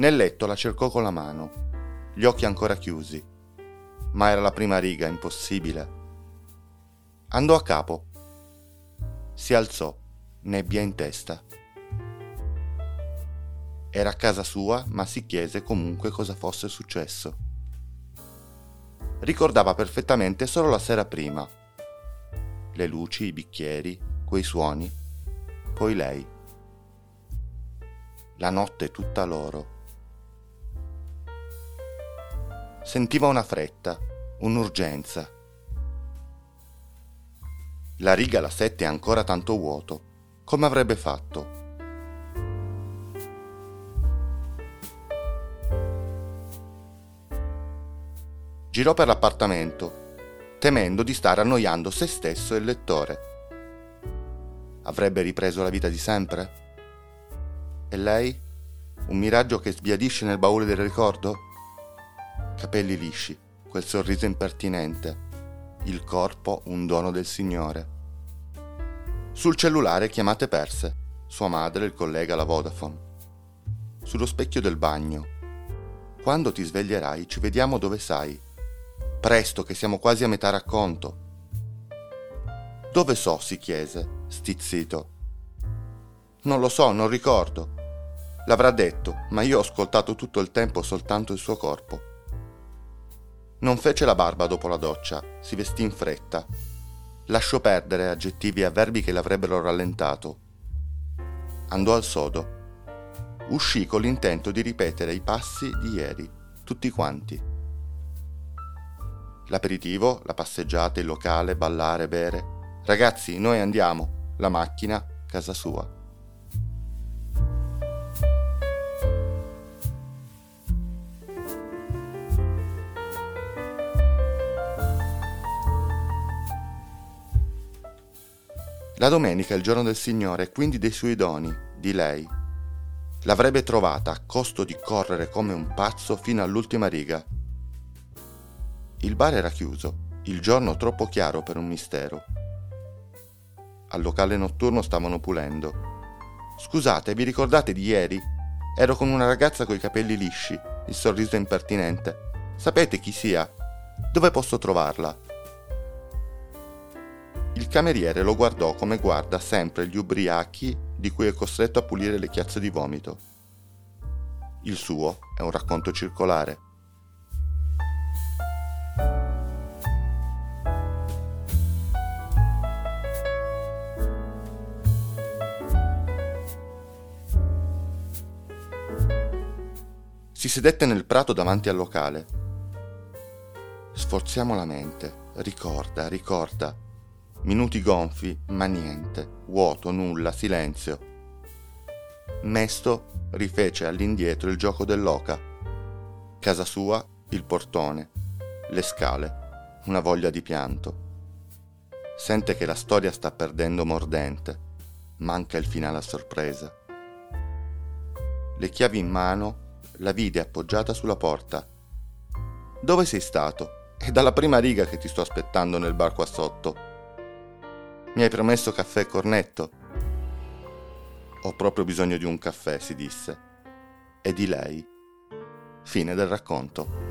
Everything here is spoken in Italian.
Nel letto la cercò con la mano, gli occhi ancora chiusi, ma era la prima riga, impossibile. Andò a capo. Si alzò, nebbia in testa. Era a casa sua, ma si chiese comunque cosa fosse successo. Ricordava perfettamente solo la sera prima. Le luci, i bicchieri, quei suoni, poi lei. La notte tutta loro. Sentiva una fretta, un'urgenza. La riga alla sette è ancora tanto vuoto. Come avrebbe fatto? girò per l'appartamento, temendo di stare annoiando se stesso e il lettore. Avrebbe ripreso la vita di sempre? E lei? Un miraggio che sbiadisce nel baule del ricordo? Capelli lisci, quel sorriso impertinente, il corpo un dono del Signore. Sul cellulare chiamate perse, sua madre, il collega, la Vodafone. Sullo specchio del bagno. Quando ti sveglierai ci vediamo dove sai Presto, che siamo quasi a metà racconto. Dove so? si chiese, stizzito. Non lo so, non ricordo. L'avrà detto, ma io ho ascoltato tutto il tempo soltanto il suo corpo. Non fece la barba dopo la doccia, si vestì in fretta. Lasciò perdere aggettivi e avverbi che l'avrebbero rallentato. Andò al sodo. Uscì con l'intento di ripetere i passi di ieri, tutti quanti. L'aperitivo, la passeggiata, il locale, ballare, bere. Ragazzi, noi andiamo. La macchina, casa sua. La domenica è il giorno del Signore e quindi dei suoi doni, di lei. L'avrebbe trovata a costo di correre come un pazzo fino all'ultima riga il bar era chiuso, il giorno troppo chiaro per un mistero. Al locale notturno stavano pulendo. Scusate, vi ricordate di ieri? Ero con una ragazza coi capelli lisci, il sorriso impertinente. Sapete chi sia? Dove posso trovarla? Il cameriere lo guardò come guarda sempre gli ubriachi di cui è costretto a pulire le chiazze di vomito. Il suo è un racconto circolare. Si sedette nel prato davanti al locale. Sforziamo la mente, ricorda, ricorda. Minuti gonfi, ma niente, vuoto, nulla, silenzio. Mesto rifece all'indietro il gioco dell'oca. Casa sua, il portone, le scale, una voglia di pianto. Sente che la storia sta perdendo mordente, manca il finale a sorpresa. Le chiavi in mano la vide appoggiata sulla porta. Dove sei stato? È dalla prima riga che ti sto aspettando nel bar qua sotto. Mi hai promesso caffè e cornetto? Ho proprio bisogno di un caffè, si disse. E di lei. Fine del racconto.